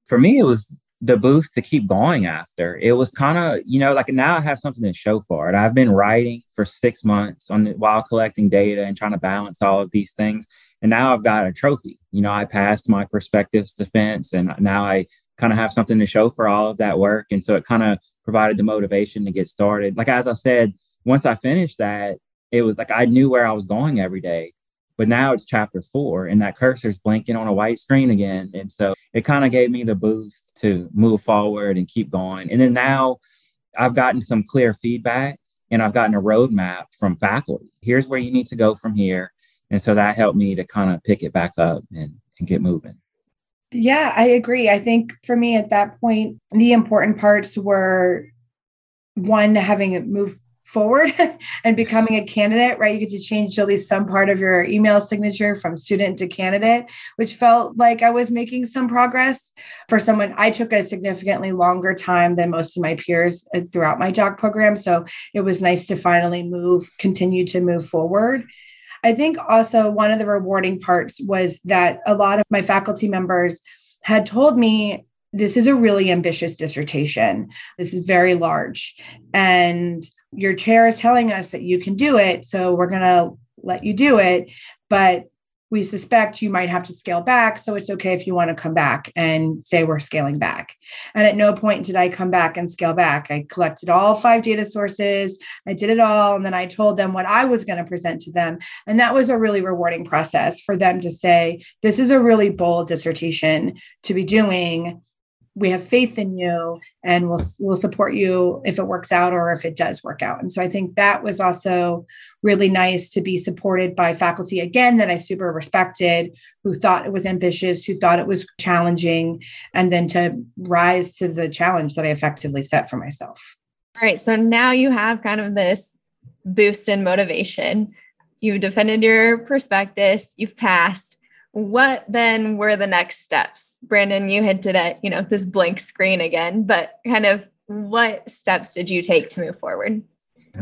For me, it was the boost to keep going after. It was kind of, you know, like now I have something to show for it. I've been writing for six months on the, while collecting data and trying to balance all of these things. And now I've got a trophy. You know, I passed my prospectus defense and now I kind of have something to show for all of that work. And so it kind of provided the motivation to get started. Like as I said, once I finished that, it was like I knew where I was going every day. But now it's chapter four, and that cursor's blinking on a white screen again. And so it kind of gave me the boost to move forward and keep going. And then now I've gotten some clear feedback and I've gotten a roadmap from faculty. Here's where you need to go from here. And so that helped me to kind of pick it back up and, and get moving. Yeah, I agree. I think for me at that point, the important parts were one, having it move forward [LAUGHS] and becoming a candidate, right? You get to change at least some part of your email signature from student to candidate, which felt like I was making some progress. For someone, I took a significantly longer time than most of my peers uh, throughout my doc program. So it was nice to finally move, continue to move forward. I think also one of the rewarding parts was that a lot of my faculty members had told me this is a really ambitious dissertation. This is very large. And your chair is telling us that you can do it. So we're going to let you do it. But we suspect you might have to scale back. So it's okay if you want to come back and say we're scaling back. And at no point did I come back and scale back. I collected all five data sources, I did it all. And then I told them what I was going to present to them. And that was a really rewarding process for them to say, this is a really bold dissertation to be doing we have faith in you and we'll we'll support you if it works out or if it does work out. And so i think that was also really nice to be supported by faculty again that i super respected who thought it was ambitious who thought it was challenging and then to rise to the challenge that i effectively set for myself. All right so now you have kind of this boost in motivation. You've defended your prospectus you've passed what then were the next steps? Brandon you hinted at you know this blank screen again but kind of what steps did you take to move forward?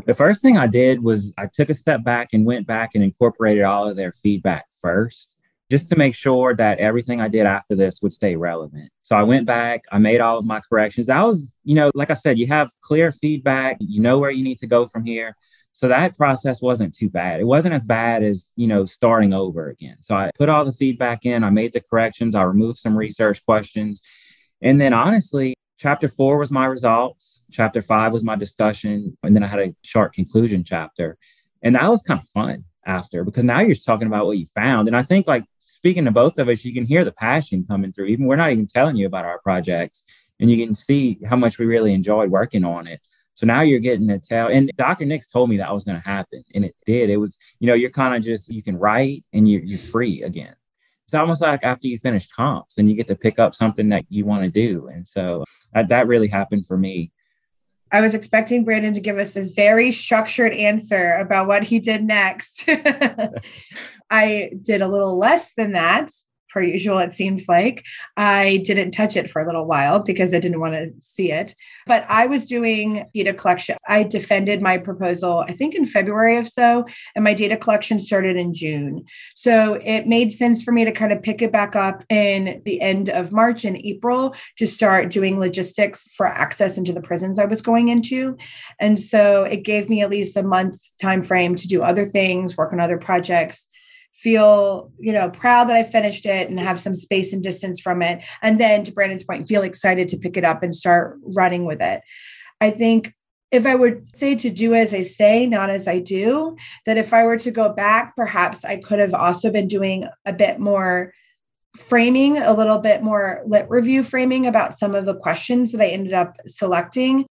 The first thing i did was i took a step back and went back and incorporated all of their feedback first just to make sure that everything i did after this would stay relevant. So i went back i made all of my corrections. I was you know like i said you have clear feedback you know where you need to go from here so that process wasn't too bad. It wasn't as bad as, you know, starting over again. So I put all the feedback in, I made the corrections, I removed some research questions. And then honestly, chapter four was my results, chapter five was my discussion, and then I had a short conclusion chapter. And that was kind of fun after because now you're talking about what you found. And I think like speaking to both of us, you can hear the passion coming through. Even we're not even telling you about our projects, and you can see how much we really enjoyed working on it. So now you're getting to tell, and Dr. Nix told me that was going to happen, and it did. It was, you know, you're kind of just you can write and you're you're free again. It's almost like after you finish comps and you get to pick up something that you want to do, and so that, that really happened for me. I was expecting Brandon to give us a very structured answer about what he did next. [LAUGHS] I did a little less than that per usual, it seems like. I didn't touch it for a little while because I didn't want to see it. But I was doing data collection. I defended my proposal, I think in February of so, and my data collection started in June. So it made sense for me to kind of pick it back up in the end of March and April to start doing logistics for access into the prisons I was going into. And so it gave me at least a month time frame to do other things, work on other projects feel you know proud that i finished it and have some space and distance from it. And then to brandon's point feel excited to pick it up and start running with it. I think if i would say to do as i say not as i do that if i were to go back perhaps i could have also been doing a bit more framing a little bit more lit review framing about some of the questions that i ended up selecting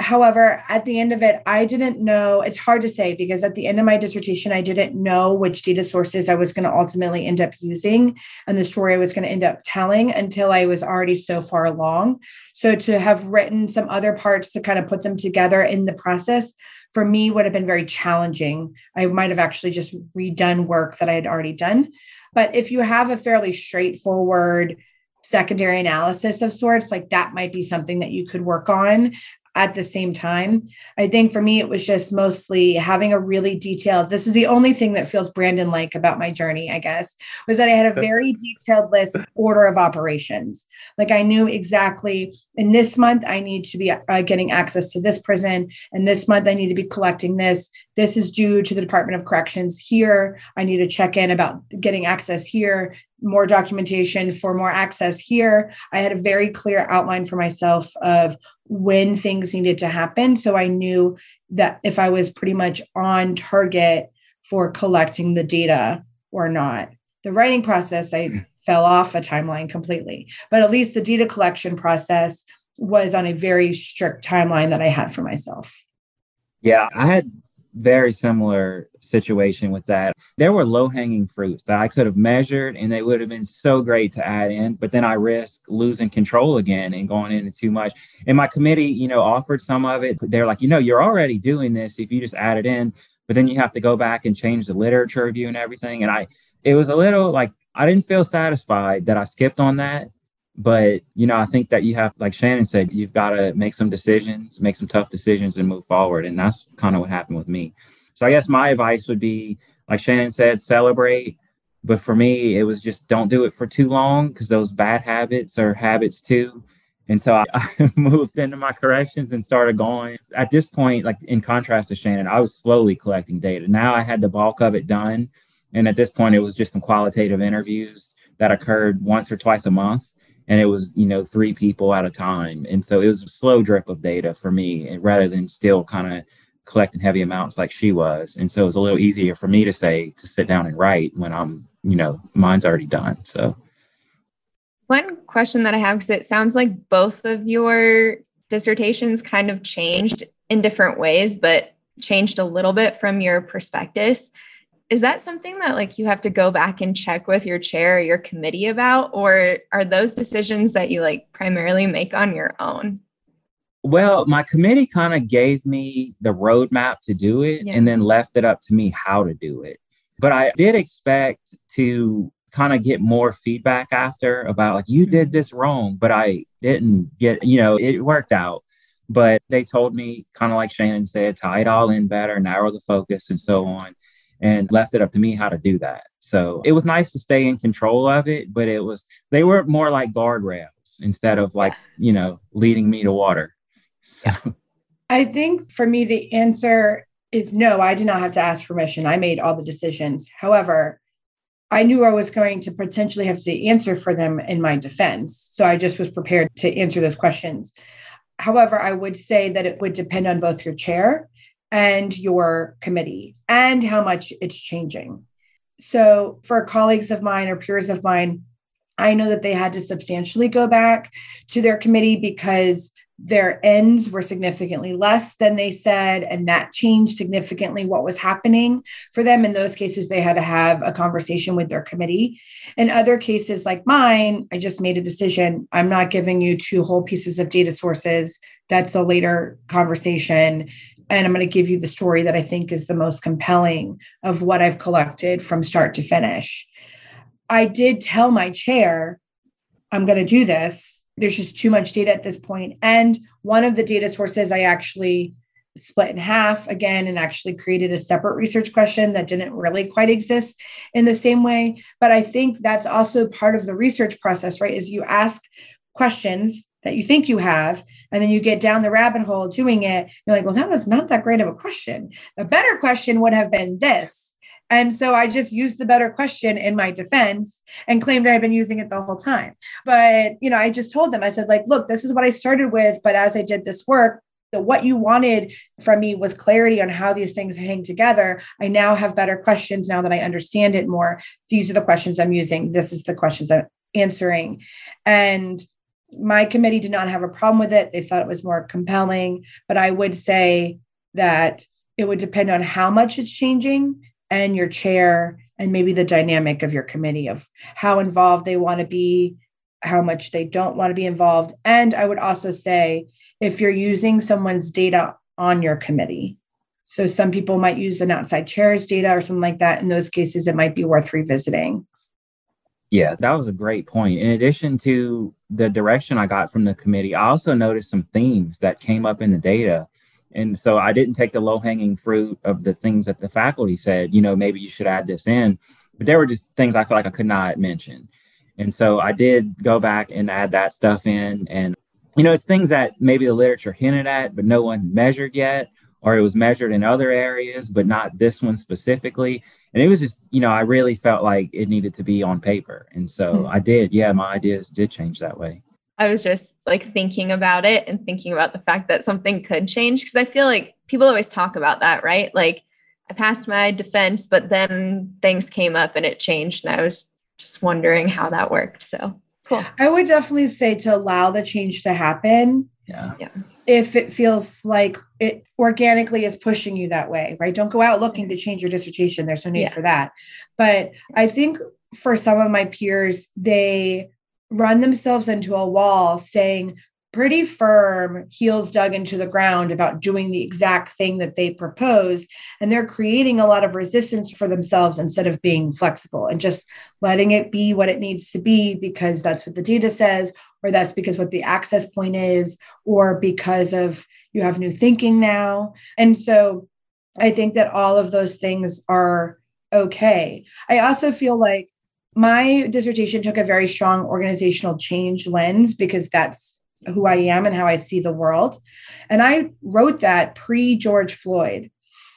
However, at the end of it, I didn't know. It's hard to say because at the end of my dissertation, I didn't know which data sources I was going to ultimately end up using and the story I was going to end up telling until I was already so far along. So to have written some other parts to kind of put them together in the process for me would have been very challenging. I might have actually just redone work that I had already done. But if you have a fairly straightforward secondary analysis of sorts, like that might be something that you could work on at the same time. I think for me, it was just mostly having a really detailed, this is the only thing that feels Brandon like about my journey, I guess, was that I had a very detailed list order of operations. Like I knew exactly in this month, I need to be uh, getting access to this prison. And this month, I need to be collecting this. This is due to the Department of Corrections here. I need to check in about getting access here more documentation for more access here. I had a very clear outline for myself of when things needed to happen. So I knew that if I was pretty much on target for collecting the data or not. The writing process, I mm. fell off a timeline completely, but at least the data collection process was on a very strict timeline that I had for myself. Yeah, I had very similar situation with that. There were low hanging fruits that I could have measured and they would have been so great to add in, but then I risk losing control again and going into too much. And my committee, you know, offered some of it. They're like, you know, you're already doing this if you just add it in, but then you have to go back and change the literature review and everything. And I, it was a little like, I didn't feel satisfied that I skipped on that but you know i think that you have like shannon said you've got to make some decisions make some tough decisions and move forward. And that's kind of what happened with me. So i guess my advice would be like shannon said celebrate. But for me it was just don't do it for too long because those bad habits are habits too. And so I, [LAUGHS] I moved into my corrections and started going. At this point like in contrast to shannon i was slowly collecting data. Now i had the bulk of it done. And at this point, it was just some qualitative interviews that occurred once or twice a month. And it was, you know, three people at a time. And so it was a slow drip of data for me rather than still kind of collecting heavy amounts like she was. And so it was a little easier for me to say to sit down and write when I'm, you know, mine's already done. So one question that I have, because it sounds like both of your dissertations kind of changed in different ways, but changed a little bit from your prospectus. Is that something that like you have to go back and check with your chair or your committee about, or are those decisions that you like primarily make on your own? Well, my committee kind of gave me the roadmap to do it yeah. and then left it up to me how to do it. But I did expect to kind of get more feedback after about like you did mm-hmm. this wrong but i didn't get you know it worked out but they told me kind of like shannon said tie it all in better narrow the focus and so on and left it up to me how to do that. So it was nice to stay in control of it but it was they were more like guardrails instead of like you know leading me to water. So i think for me the answer is no i did not have to ask permission. I made all the decisions. However I knew I was going to potentially have to answer for them in my defense. So I just was prepared to answer those questions. However, I would say that it would depend on both your chair and your committee and how much it's changing. So, for colleagues of mine or peers of mine, I know that they had to substantially go back to their committee because their ends were significantly less than they said and that changed significantly what was happening for them. In those cases they had to have a conversation with their committee. In other cases like mine i just made a decision. I'm not giving you two whole pieces of data sources. That's a later conversation and i'm going to give you the story that i think is the most compelling of what i've collected from start to finish i did tell my chair i'm going to do this there's just too much data at this point. And one of the data sources I actually split in half again and actually created a separate research question that didn't really quite exist in the same way. But I think that's also part of the research process, right? Is you ask questions that you think you have, and then you get down the rabbit hole doing it. You're like, well, that was not that great of a question. A better question would have been this and so I just used the better question in my defense and claimed I had been using it the whole time. But, you know, I just told them, I said, like, look, this is what I started with. But as I did this work, the, what you wanted from me was clarity on how these things hang together. I now have better questions now that I understand it more. These are the questions I'm using. This is the questions I'm answering. And my committee did not have a problem with it. They thought it was more compelling. But I would say that it would depend on how much it's changing and your chair and maybe the dynamic of your committee of how involved they want to be how much they don't want to be involved and i would also say if you're using someone's data on your committee so some people might use an outside chair's data or something like that in those cases it might be worth revisiting yeah that was a great point in addition to the direction i got from the committee i also noticed some themes that came up in the data and so I didn't take the low hanging fruit of the things that the faculty said, you know, maybe you should add this in. But there were just things I felt like I could not mention. And so I did go back and add that stuff in. And, you know, it's things that maybe the literature hinted at, but no one measured yet, or it was measured in other areas, but not this one specifically. And it was just, you know, I really felt like it needed to be on paper. And so mm-hmm. I did. Yeah, my ideas did change that way. I was just like thinking about it and thinking about the fact that something could change because I feel like people always talk about that, right? Like I passed my defense, but then things came up and it changed. And I was just wondering how that worked. So cool. I would definitely say to allow the change to happen. Yeah. Yeah. If it feels like it organically is pushing you that way, right? Don't go out looking to mm-hmm. change your dissertation. There's no need yeah. for that. But I think for some of my peers, they run themselves into a wall, staying pretty firm, heels dug into the ground about doing the exact thing that they propose. And they're creating a lot of resistance for themselves instead of being flexible and just letting it be what it needs to be because that's what the data says, or that's because what the access point is, or because of you have new thinking now. And so I think that all of those things are okay. I also feel like my dissertation took a very strong organizational change lens because that's who I am and how I see the world. And I wrote that pre George Floyd.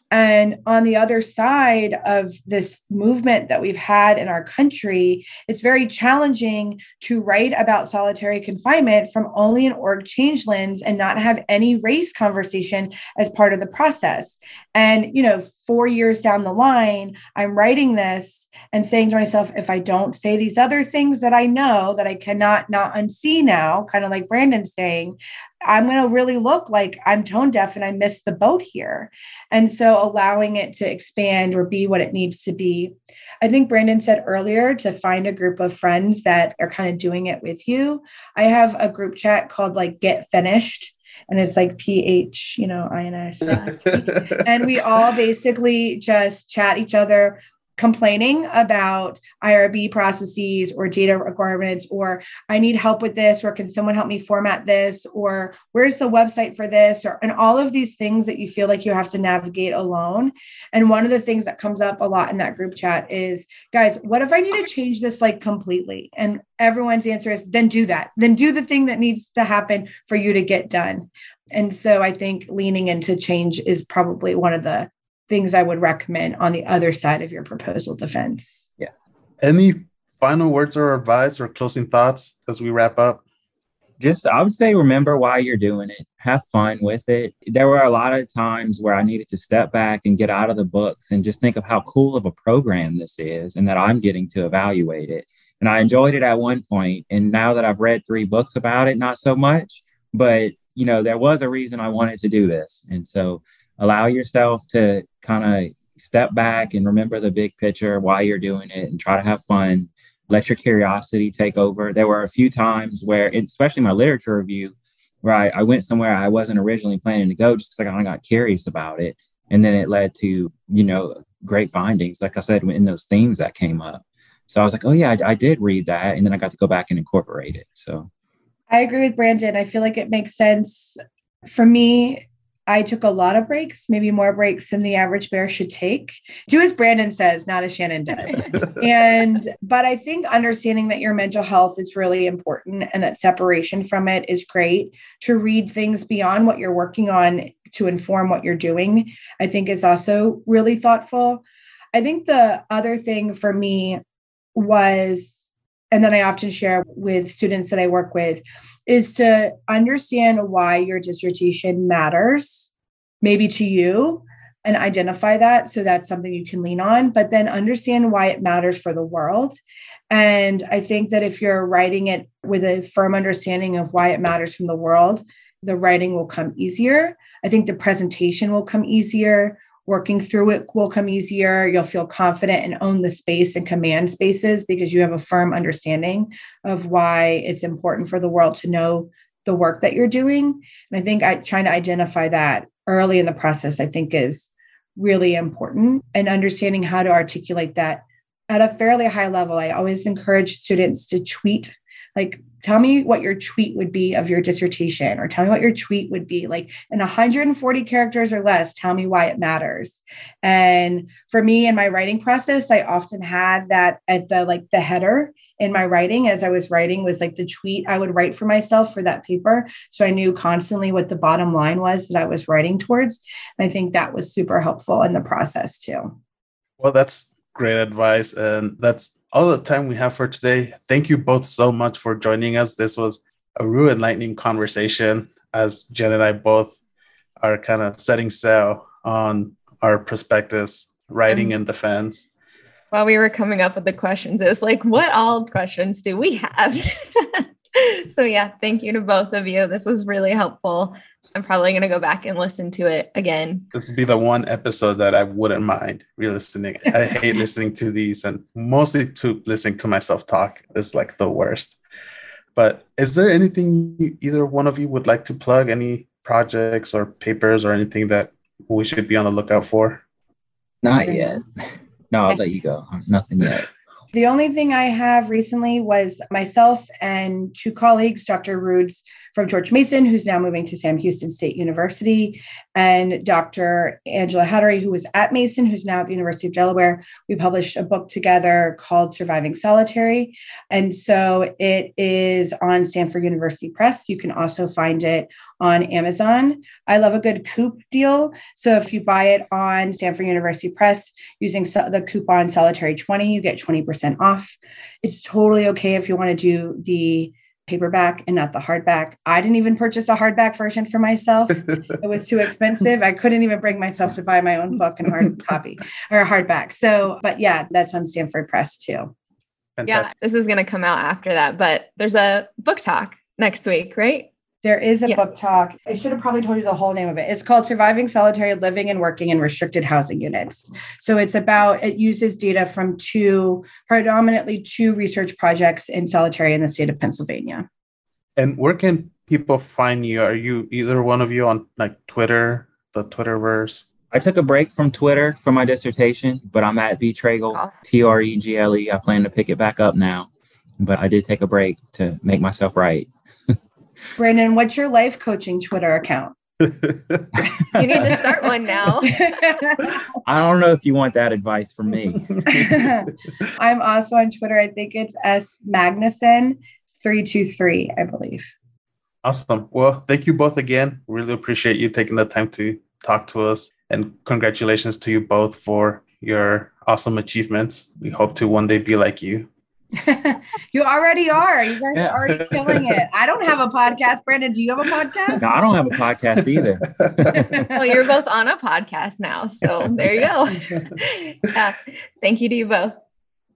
And on the other side of this movement that we've had in our country, it's very challenging to write about solitary confinement from only an org change lens and not have any race conversation as part of the process. And, you know, four years down the line, I'm writing this and saying to myself, if I don't say these other things that I know that I cannot not unsee now, kind of like Brandon's saying, I'm going to really look like I'm tone deaf and I missed the boat here. And so allowing it to expand or be what it needs to be. I think Brandon said earlier to find a group of friends that are kind of doing it with you. I have a group chat called like Get Finished and it's like ph you know ins [LAUGHS] and we all basically just chat each other complaining about IRB processes or data requirements, or I need help with this, or can someone help me format this, or where's the website for this, or and all of these things that you feel like you have to navigate alone. And one of the things that comes up a lot in that group chat is, guys, what if I need to change this like completely? And everyone's answer is, then do that. Then do the thing that needs to happen for you to get done. And so I think leaning into change is probably one of the things I would recommend on the other side of your proposal defense. Yeah. Any final words or advice or closing thoughts as we wrap up? Just, I would say, remember why you're doing it. Have fun with it. There were a lot of times where I needed to step back and get out of the books and just think of how cool of a program this is and that I'm getting to evaluate it. And I enjoyed it at one point, And now that I've read three books about it, not so much. But, you know, there was a reason I wanted to do this. And so allow yourself to kind of step back and remember the big picture, why you're doing it, and try to have fun. Let your curiosity take over. There were a few times where, especially my literature review, where I, went somewhere I wasn't originally planning to go just because I got curious about it. And then it led to, you know, great findings, like I said, in those themes that came up. So I was like, oh, yeah, I, I did read that. And then I got to go back and incorporate it. So I agree with Brandon. I feel like it makes sense. For me, I took a lot of breaks, maybe more breaks than the average bear should take. Do as Brandon says, not as Shannon does. [LAUGHS] and, but I think understanding that your mental health is really important and that separation from it is great. To read things beyond what you're working on to inform what you're doing, I think is also really thoughtful. I think the other thing for me was, and then I often share with students that I work with, is to understand why your dissertation matters, maybe to you, and identify that. So that's something you can lean on, but then understand why it matters for the world. And I think that if you're writing it with a firm understanding of why it matters from the world, the writing will come easier. I think the presentation will come easier working through it will come easier. You'll feel confident and own the space and command spaces because you have a firm understanding of why it's important for the world to know the work that you're doing. And I think I, trying to identify that early in the process, I think is really important and understanding how to articulate that at a fairly high level. I always encourage students to tweet like tell me what your tweet would be of your dissertation or tell me what your tweet would be. Like in 140 characters or less tell me why it matters. And for me in my writing process i often had that at the like the header in my writing as i was writing was like the tweet i would write for myself for that paper. So i knew constantly what the bottom line was that i was writing towards. And i think that was super helpful in the process too. Well that's great advice and that's all the time we have for today. Thank you both so much for joining us. This was a real enlightening conversation as Jen and I both are kind of setting sail on our prospectus, writing um, in defense. While we were coming up with the questions, it was like, what all questions do we have? [LAUGHS] [LAUGHS] so, yeah, thank you to both of you. This was really helpful. I'm probably going to go back and listen to it again. This would be the one episode that I wouldn't mind re-listening. I hate [LAUGHS] listening to these and mostly to listening to myself talk is like the worst. But is there anything you, either one of you would like to plug? Any projects or papers or anything that we should be on the lookout for? Not yet. [LAUGHS] No, I'll let you go. Nothing yet. The only thing I have recently was myself and two colleagues, Dr. Rudes from George Mason, who's now moving to Sam Houston State University, and Dr. Angela Hattery, who was at Mason, who's now at the University of Delaware. We published a book together called Surviving Solitary. And so it is on Stanford University Press. You can also find it on Amazon. I love a good coup deal. So if you buy it on Stanford University Press using the coupon Solitary20, you get 20% off. It's totally okay if you want to do the paperback and not the hardback. I didn't even purchase a hardback version for myself. [LAUGHS] it was too expensive. I couldn't even bring myself to buy my own book and hard [LAUGHS] copy or a hardback. So, but yeah, that's on Stanford Press too. Fantastic. Yeah, this is going to come out after that, but there's a book talk next week, right? There is a yeah. book talk. I should have probably told you the whole name of it. It's called Surviving Solitary Living and Working in Restricted Housing Units. So it's about, it uses data from two, predominantly two research projects in solitary in the state of Pennsylvania. And where can people find you? Are you either one of you on like Twitter, the Twitterverse? I took a break from Twitter for my dissertation, but I'm at B Tregle, oh. T R E G L E. I plan to pick it back up now, but I did take a break to make myself right. Brandon, what's your life coaching Twitter account? you need to start one now. [LAUGHS] I don't know if you want that advice from me. [LAUGHS] I'm also on Twitter. I think it's S Magnuson 323, I believe. Awesome. Well, thank you both again. Really appreciate you taking the time to talk to us. And congratulations to you both for your awesome achievements. We hope to one day be like you. [LAUGHS] you already are. You guys yeah. are already killing it. I don't have a podcast. Brandon, do you have a podcast? No, I don't have a podcast either. [LAUGHS] well, you're both on a podcast now. So there you go. [LAUGHS] yeah. Thank you to you both.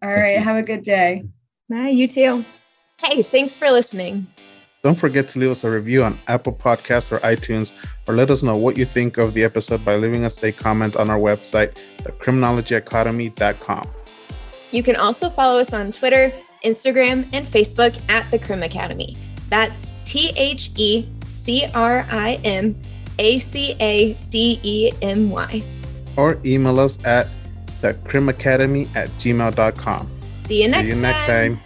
All right. Have a good day. Bye. You too. Hey, thanks for listening. Don't forget to leave us a review on Apple Podcasts or iTunes, or let us know what you think of the episode by leaving us a comment on our website, thecriminologyacademy.com. You can also follow us on Twitter, Instagram, and Facebook at The Crim Academy. That's T H E C R I M A C A D E M Y. Or email us at thecrimacademy at gmail.com. See you next See you next time. time.